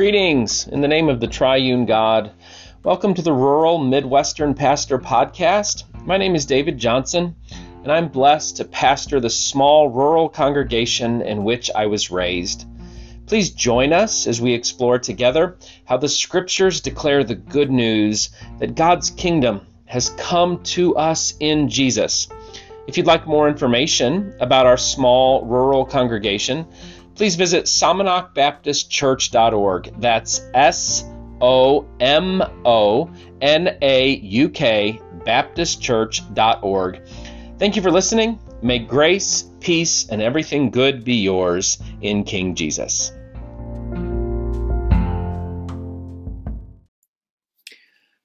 Greetings in the name of the triune God. Welcome to the Rural Midwestern Pastor Podcast. My name is David Johnson, and I'm blessed to pastor the small rural congregation in which I was raised. Please join us as we explore together how the scriptures declare the good news that God's kingdom has come to us in Jesus. If you'd like more information about our small rural congregation, please visit somonaukbaptistchurch.org. That's S O M O N A U K Baptistchurch.org. Thank you for listening. May grace, peace, and everything good be yours in King Jesus.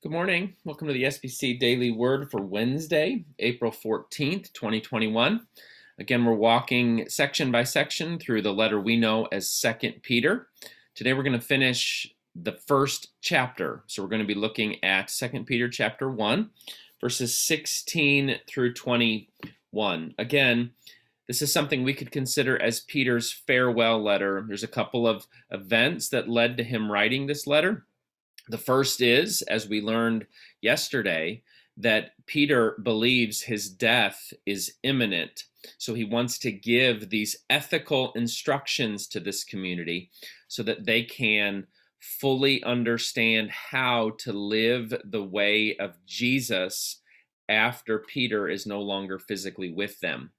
Good morning. Welcome to the SBC Daily Word for Wednesday, April 14th, 2021. Again, we're walking section by section through the letter we know as Second Peter. Today we're going to finish the first chapter. So we're going to be looking at Second Peter chapter 1, verses 16 through 21. Again, this is something we could consider as Peter's farewell letter. There's a couple of events that led to him writing this letter. The first is, as we learned yesterday, that Peter believes his death is imminent. So he wants to give these ethical instructions to this community so that they can fully understand how to live the way of Jesus after Peter is no longer physically with them.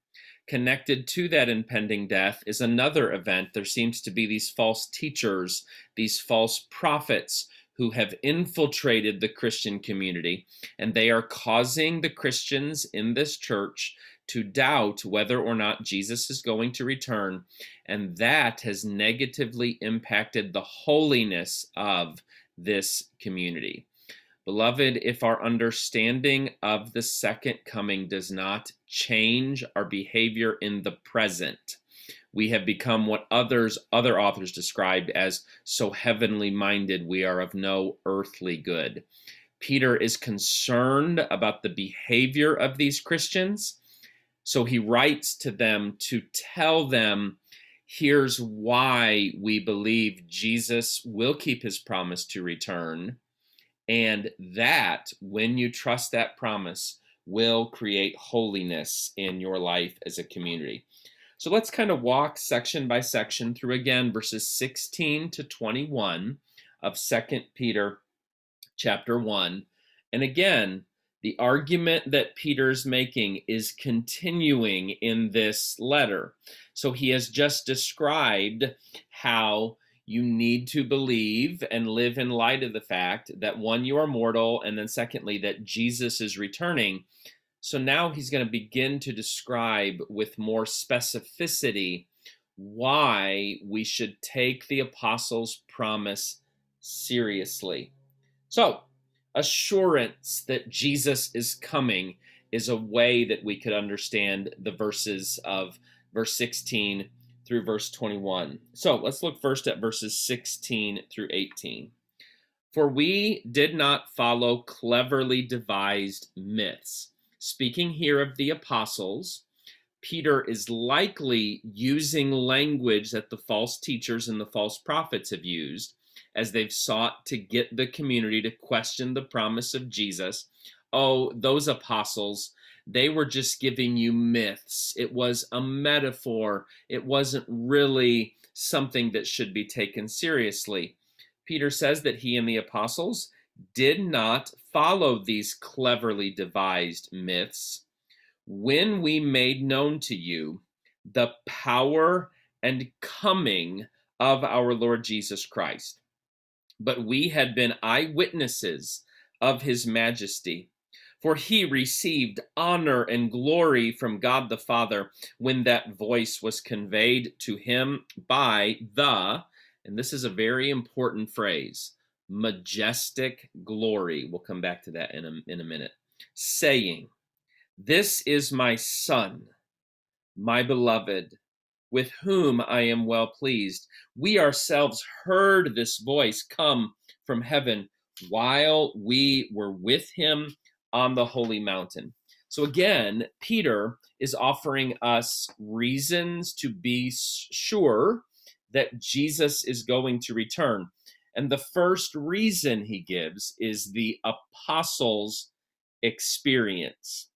Connected to that impending death is another event. There seems to be these false teachers, these false prophets who have infiltrated the Christian community, and they are causing the Christians in this church to doubt whether or not Jesus is going to return, and that has negatively impacted the holiness of this community. Beloved, if our understanding of the second coming does not change our behavior in the present, we have become what others other authors described as so heavenly minded we are of no earthly good. Peter is concerned about the behavior of these christians so he writes to them to tell them here's why we believe jesus will keep his promise to return and that when you trust that promise will create holiness in your life as a community so let's kind of walk section by section through again verses 16 to 21 of Second Peter chapter 1. And again, the argument that Peter's making is continuing in this letter. So he has just described how you need to believe and live in light of the fact that one, you are mortal, and then secondly, that Jesus is returning. So now he's going to begin to describe with more specificity why we should take the apostles' promise seriously. So, assurance that Jesus is coming is a way that we could understand the verses of verse 16 through verse 21. So, let's look first at verses 16 through 18. For we did not follow cleverly devised myths speaking here of the apostles, Peter is likely using language that the false teachers and the false prophets have used as they've sought to get the community to question the promise of Jesus. Oh, those apostles, they were just giving you myths. It was a metaphor, it wasn't really something that should be taken seriously. Peter says that he and the apostles did not follow these cleverly devised myths when we made known to you the power and coming of our Lord Jesus Christ. But we had been eyewitnesses of his majesty. For he received honor and glory from God the Father when that voice was conveyed to him by the, and this is a very important phrase, majestic glory. We'll come back to that in a, in a minute. Saying, This is my Son, my beloved, with whom I am well pleased. We ourselves heard this voice come from heaven while we were with him on the holy mountain. So again, Peter is offering us reasons to be sure that Jesus is going to return. And the first reason he gives is the apostles' experience.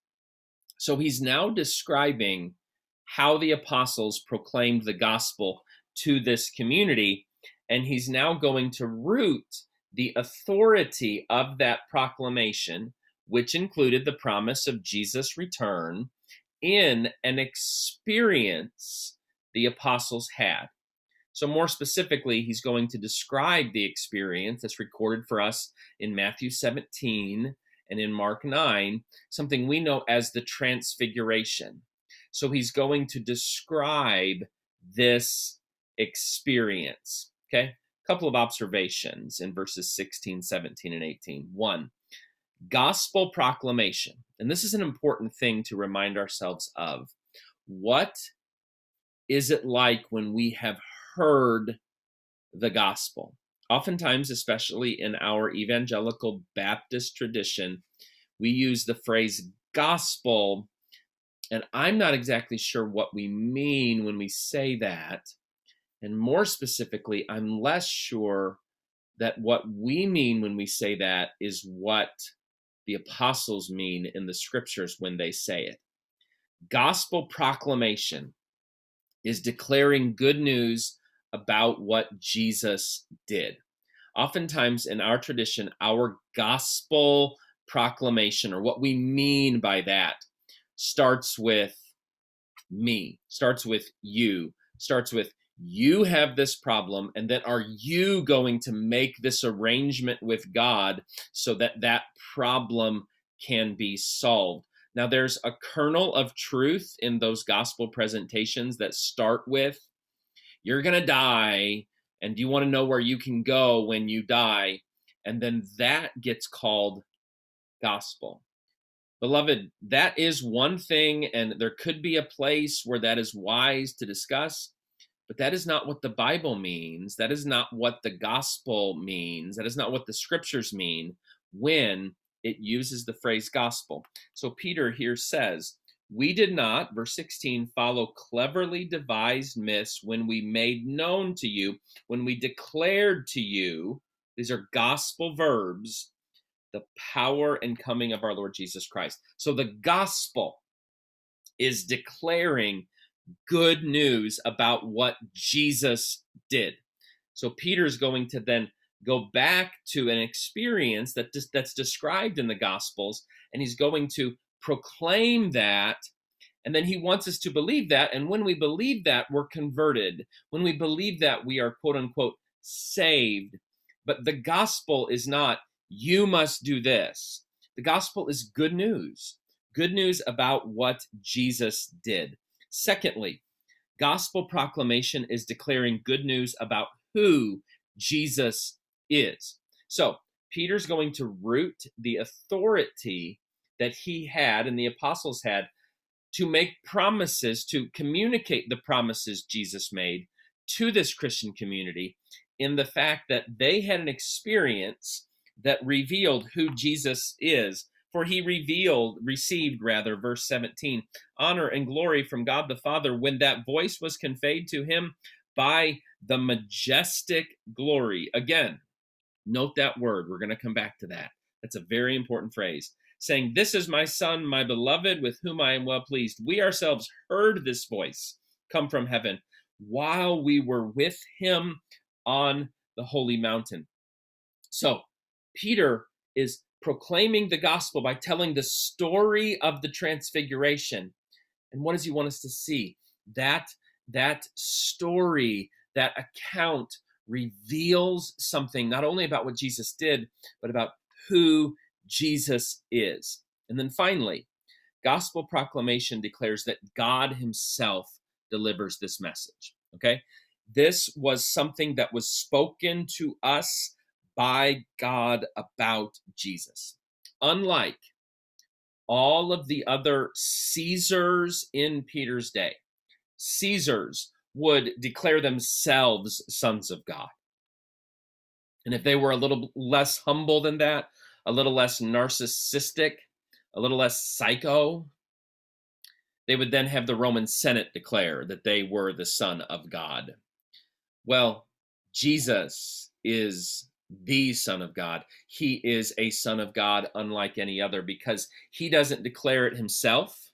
So he's now describing how the apostles proclaimed the gospel to this community. And he's now going to root the authority of that proclamation, which included the promise of Jesus' return, in an experience the apostles had. So, more specifically, he's going to describe the experience that's recorded for us in Matthew 17 and in Mark 9, something we know as the Transfiguration. So, he's going to describe this experience. Okay, a couple of observations in verses 16, 17, and 18. One, gospel proclamation. And this is an important thing to remind ourselves of. What is it like when we have heard the gospel? Oftentimes, especially in our evangelical Baptist tradition, we use the phrase gospel, and I'm not exactly sure what we mean when we say that. And more specifically, I'm less sure that what we mean when we say that is what the apostles mean in the scriptures when they say it. Gospel proclamation is declaring good news about what Jesus did. Oftentimes in our tradition, our gospel proclamation, or what we mean by that, starts with me, starts with you, starts with you have this problem and then are you going to make this arrangement with god so that that problem can be solved now there's a kernel of truth in those gospel presentations that start with you're going to die and you want to know where you can go when you die and then that gets called gospel beloved that is one thing and there could be a place where that is wise to discuss but that is not what the Bible means. That is not what the gospel means. That is not what the scriptures mean when it uses the phrase gospel. So Peter here says, We did not, verse 16, follow cleverly devised myths when we made known to you, when we declared to you, these are gospel verbs, the power and coming of our Lord Jesus Christ. So the gospel is declaring good news about what Jesus did. So Peter's going to then go back to an experience that that's described in the gospels and he's going to proclaim that and then he wants us to believe that and when we believe that we're converted. When we believe that we are quote unquote saved. But the gospel is not you must do this. The gospel is good news. Good news about what Jesus did. Secondly, gospel proclamation is declaring good news about who Jesus is. So, Peter's going to root the authority that he had and the apostles had to make promises, to communicate the promises Jesus made to this Christian community in the fact that they had an experience that revealed who Jesus is for he revealed, received rather, verse 17, honor and glory from God the Father when that voice was conveyed to him by the majestic glory. Again, note that word. We're going to come back to that. That's a very important phrase. Saying, This is my Son, my beloved, with whom I am well pleased. We ourselves heard this voice come from heaven while we were with him on the holy mountain. So, Peter is proclaiming the gospel by telling the story of the transfiguration. And what does he want us to see? That that story, that account reveals something not only about what Jesus did, but about who Jesus is. And then finally, gospel proclamation declares that God himself delivers this message. Okay? This was something that was spoken to us by God about Jesus. Unlike all of the other Caesars in Peter's day, Caesars would declare themselves sons of God. And if they were a little less humble than that, a little less narcissistic, a little less psycho, they would then have the Roman Senate declare that they were the Son of God. Well, Jesus is the Son of God. He is a Son of God unlike any other because he doesn't declare it himself.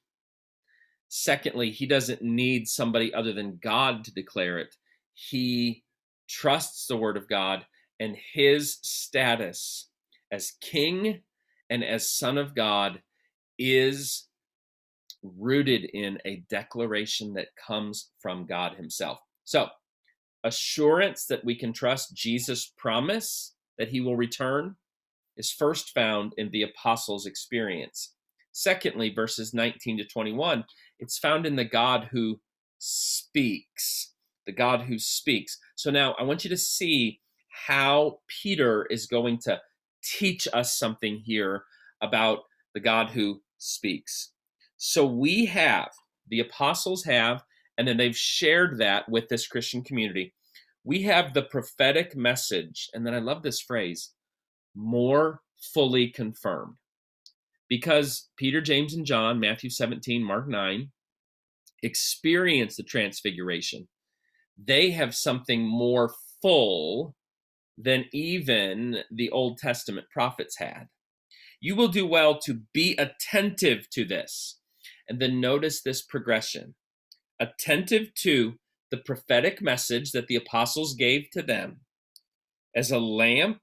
Secondly, he doesn't need somebody other than God to declare it. He trusts the Word of God and his status as King and as Son of God is rooted in a declaration that comes from God Himself. So, assurance that we can trust Jesus' promise that He will return is first found in the apostles' experience. Secondly, verses 19 to 21, it's found in the God who speaks. The God who speaks. So now I want you to see how Peter is going to teach us something here about the God who speaks. So we have, the apostles have, and then they've shared that with this Christian community. We have the prophetic message, and then I love this phrase more fully confirmed. Because Peter, James, and John, Matthew 17, Mark 9, experience the transfiguration. They have something more full than even the Old Testament prophets had. You will do well to be attentive to this. And then notice this progression attentive to the prophetic message that the apostles gave to them as a lamp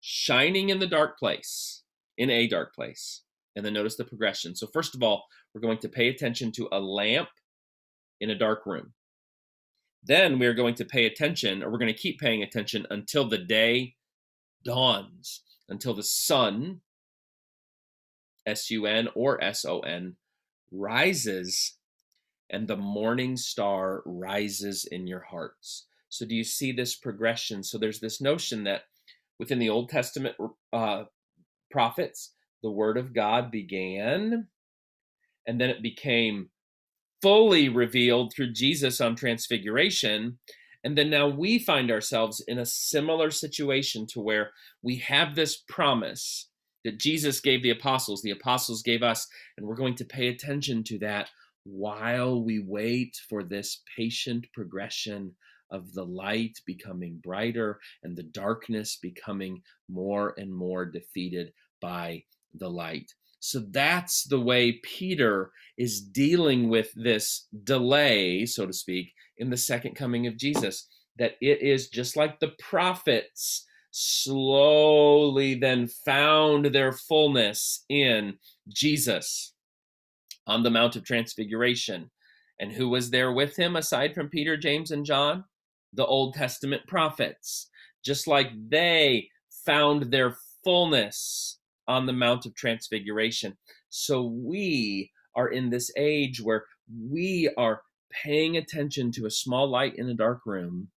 shining in the dark place, in a dark place. And then notice the progression. So, first of all, we're going to pay attention to a lamp in a dark room. Then we're going to pay attention, or we're going to keep paying attention until the day dawns, until the sun, S U N or S O N, rises and the morning star rises in your hearts. So, do you see this progression? So, there's this notion that within the Old Testament uh, prophets, the word of God began and then it became fully revealed through Jesus on Transfiguration. And then now we find ourselves in a similar situation to where we have this promise that Jesus gave the apostles, the apostles gave us, and we're going to pay attention to that while we wait for this patient progression of the light becoming brighter and the darkness becoming more and more defeated by the light. So that's the way Peter is dealing with this delay, so to speak, in the second coming of Jesus. That it is just like the prophets slowly then found their fullness in Jesus on the Mount of Transfiguration. And who was there with him aside from Peter, James, and John? The Old Testament prophets. Just like they found their fullness on the Mount of Transfiguration. So we are in this age where we are paying attention to a small light in a dark room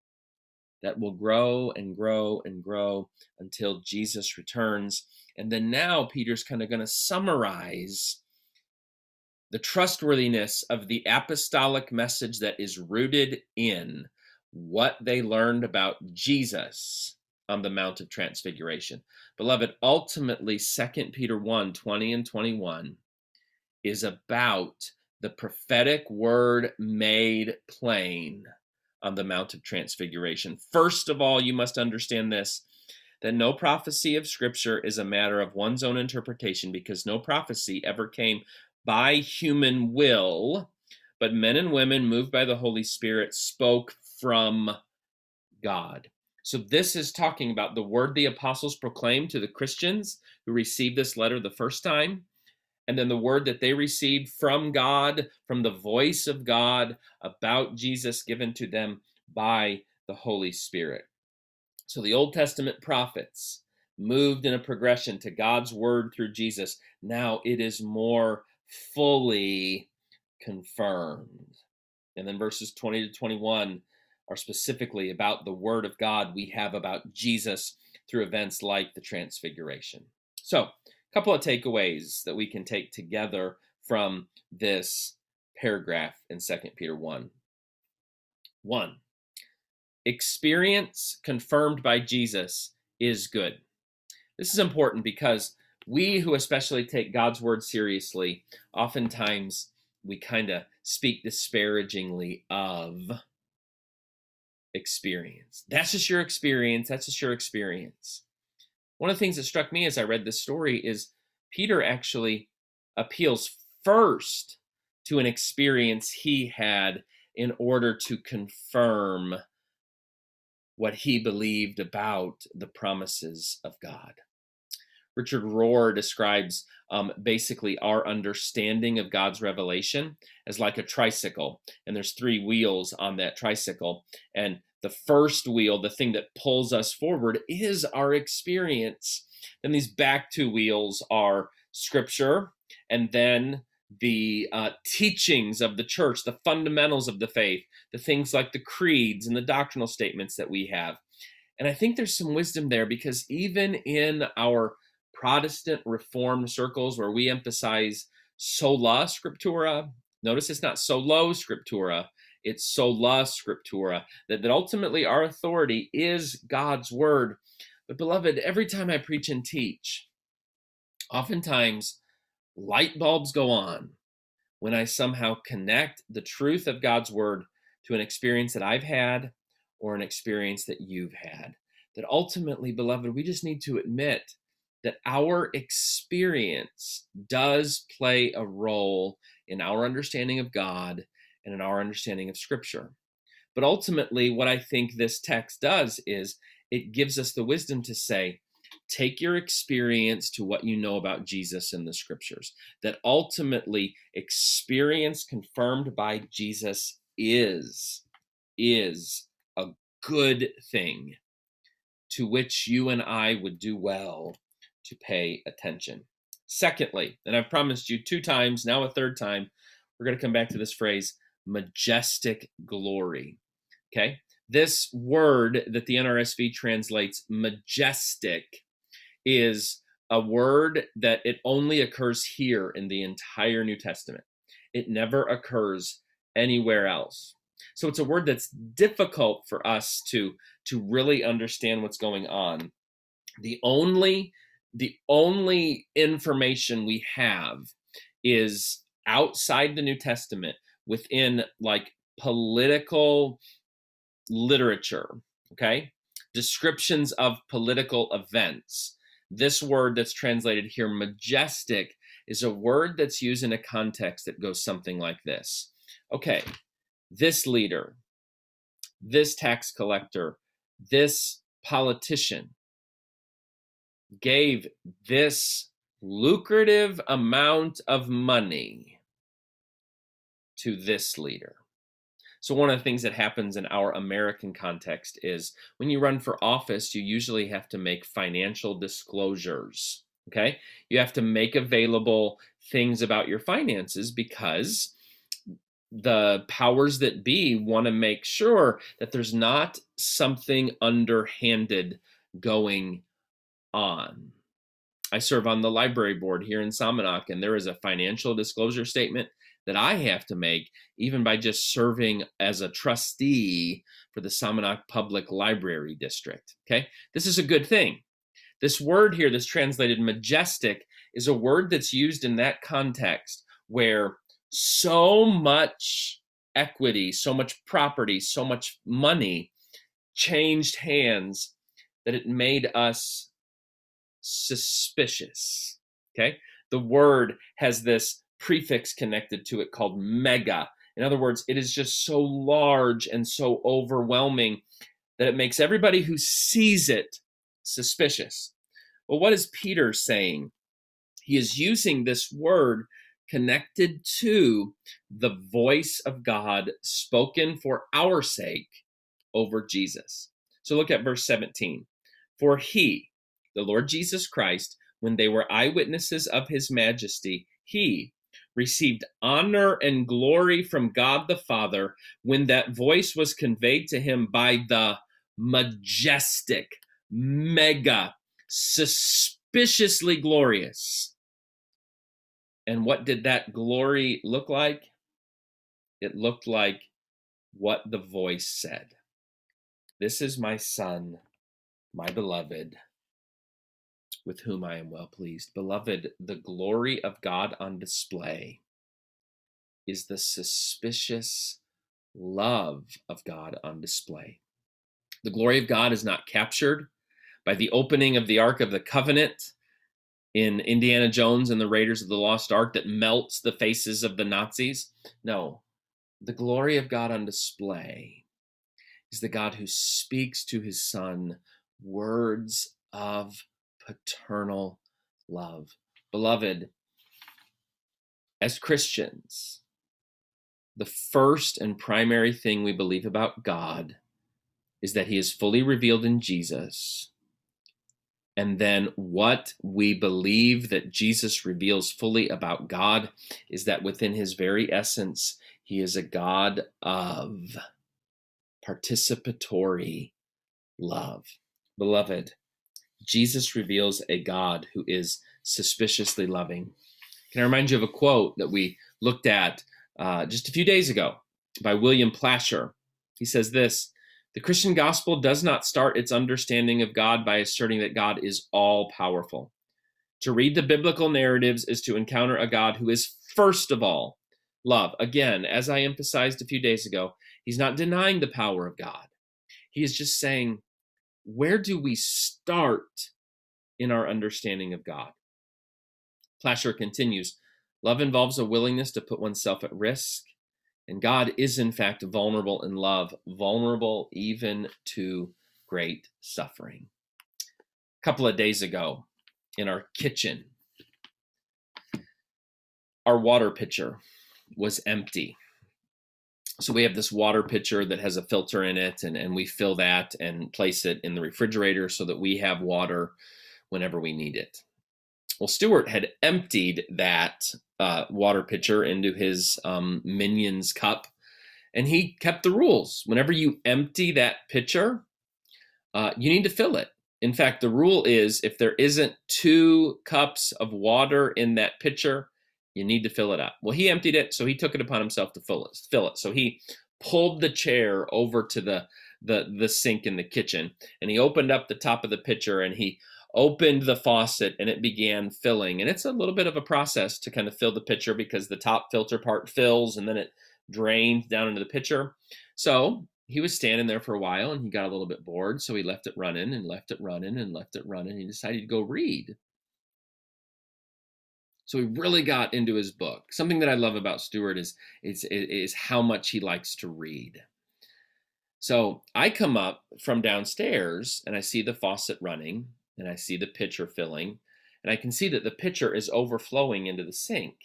that will grow and grow and grow until Jesus returns. And then now Peter's kind of going to summarize the trustworthiness of the apostolic message that is rooted in what they learned about Jesus on the Mount of Transfiguration. Beloved, ultimately, 2 Peter 1 20 and 21 is about the prophetic word made plain on the Mount of Transfiguration. First of all, you must understand this that no prophecy of Scripture is a matter of one's own interpretation because no prophecy ever came by human will, but men and women moved by the Holy Spirit spoke from God. So, this is talking about the word the apostles proclaimed to the Christians who received this letter the first time and then the word that they received from God, from the voice of God about Jesus given to them by the Holy Spirit. So the Old Testament prophets moved in a progression to God's word through Jesus. Now it is more fully confirmed. And then verses 20 to 21 are specifically about the word of God we have about Jesus through events like the Transfiguration. So, a couple of takeaways that we can take together from this paragraph in 2 Peter 1. 1. Experience confirmed by Jesus is good. This is important because we who especially take God's word seriously, oftentimes we kind of speak disparagingly of experience. That's just your experience. That's just your experience. One of the things that struck me as I read this story is Peter actually appeals first to an experience he had in order to confirm what he believed about the promises of God. Richard Rohr describes um, basically our understanding of God's revelation as like a tricycle, and there's three wheels on that tricycle, and the first wheel, the thing that pulls us forward, is our experience. Then these back two wheels are Scripture, and then the uh, teachings of the church, the fundamentals of the faith, the things like the creeds and the doctrinal statements that we have. And I think there's some wisdom there because even in our Protestant reform circles where we emphasize sola scriptura, notice it's not solo scriptura, it's sola scriptura, that, that ultimately our authority is God's word. But beloved, every time I preach and teach, oftentimes light bulbs go on when I somehow connect the truth of God's word to an experience that I've had or an experience that you've had. That ultimately, beloved, we just need to admit that our experience does play a role in our understanding of God and in our understanding of Scripture. But ultimately, what I think this text does is it gives us the wisdom to say, take your experience to what you know about Jesus in the scriptures. That ultimately, experience confirmed by Jesus is is a good thing to which you and I would do well to pay attention. Secondly, and I've promised you two times, now a third time, we're going to come back to this phrase majestic glory. Okay? This word that the NRSV translates majestic is a word that it only occurs here in the entire New Testament. It never occurs anywhere else. So it's a word that's difficult for us to to really understand what's going on. The only the only information we have is outside the New Testament within like political literature, okay? Descriptions of political events this word that's translated here, majestic, is a word that's used in a context that goes something like this. Okay, this leader, this tax collector, this politician gave this lucrative amount of money to this leader. So, one of the things that happens in our American context is when you run for office, you usually have to make financial disclosures. Okay. You have to make available things about your finances because the powers that be want to make sure that there's not something underhanded going on. I serve on the library board here in Somonauk, and there is a financial disclosure statement that I have to make, even by just serving as a trustee for the Somonauk Public Library District. Okay, this is a good thing. This word here that's translated majestic is a word that's used in that context where so much equity, so much property, so much money changed hands that it made us suspicious. Okay, the word has this prefix connected to it called mega. In other words, it is just so large and so overwhelming that it makes everybody who sees it suspicious. Well, what is Peter saying? He is using this word connected to the voice of God spoken for our sake over Jesus. So look at verse 17. For he, the Lord Jesus Christ, when they were eyewitnesses of his majesty, he, received honor and glory from God the Father when that voice was conveyed to him by the majestic, mega, suspiciously glorious. And what did that glory look like? It looked like what the voice said This is my son, my beloved with whom I am well pleased. Beloved, the glory of God on display is the suspicious love of God on display. The glory of God is not captured by the opening of the Ark of the Covenant in Indiana Jones and the Raiders of the Lost Ark that melts the faces of the Nazis. No, the glory of God on display is the God who speaks to his son words of paternal love. Beloved, as Christians, the first and primary thing we believe about God is that he is fully revealed in Jesus and then what we believe that Jesus reveals fully about God is that within his very essence, he is a God of participatory love. Beloved, Jesus reveals a God who is suspiciously loving. Can I remind you of a quote that we looked at uh, just a few days ago by William Placher? He says this the Christian gospel does not start its understanding of God by asserting that God is all powerful. To read the biblical narratives is to encounter a God who is, first of all, love. Again, as I emphasized a few days ago, he's not denying the power of God. He is just saying, where do we start in our understanding of God? Placher continues Love involves a willingness to put oneself at risk, and God is, in fact, vulnerable in love, vulnerable even to great suffering. A couple of days ago, in our kitchen, our water pitcher was empty. So we have this water pitcher that has a filter in it, and, and we fill that and place it in the refrigerator so that we have water whenever we need it. Well, Stuart had emptied that uh, water pitcher into his um, Minions cup, and he kept the rules. Whenever you empty that pitcher, uh, you need to fill it. In fact, the rule is if there isn't two cups of water in that pitcher, you need to fill it up. Well, he emptied it, so he took it upon himself to fill it. Fill it. So he pulled the chair over to the the the sink in the kitchen, and he opened up the top of the pitcher, and he opened the faucet and it began filling. And it's a little bit of a process to kind of fill the pitcher because the top filter part fills and then it drains down into the pitcher. So he was standing there for a while and he got a little bit bored. So he left it running and left it running and left it running. He decided to go read. So he really got into his book. Something that I love about Stewart is, is, is how much he likes to read. So I come up from downstairs and I see the faucet running and I see the pitcher filling, and I can see that the pitcher is overflowing into the sink.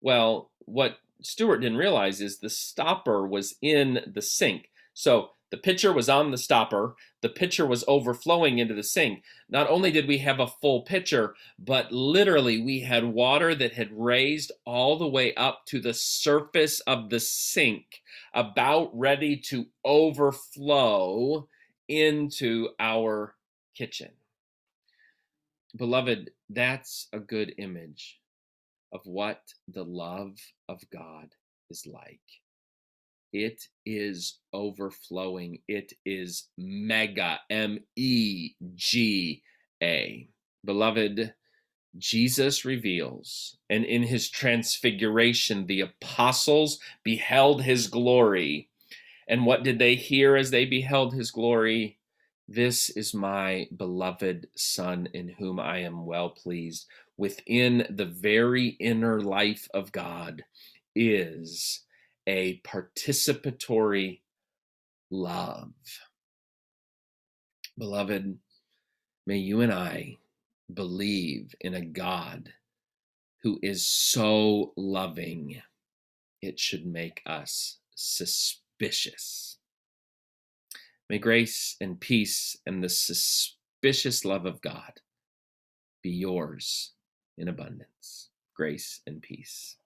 Well, what Stewart didn't realize is the stopper was in the sink. So the pitcher was on the stopper, the pitcher was overflowing into the sink. Not only did we have a full pitcher, but literally we had water that had raised all the way up to the surface of the sink, about ready to overflow into our kitchen. Beloved, that's a good image of what the love of God is like. It is overflowing. It is mega, M E G A. Beloved, Jesus reveals, and in his transfiguration, the apostles beheld his glory. And what did they hear as they beheld his glory? This is my beloved Son in whom I am well pleased. Within the very inner life of God is a participatory love. Beloved, may you and I believe in a God who is so loving, it should make us suspicious. May grace and peace and the suspicious love of God be yours in abundance. Grace and peace.